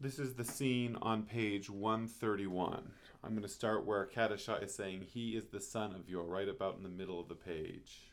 This is the scene on page 131. I'm going to start where Kadisha is saying, He is the son of Yor, right about in the middle of the page.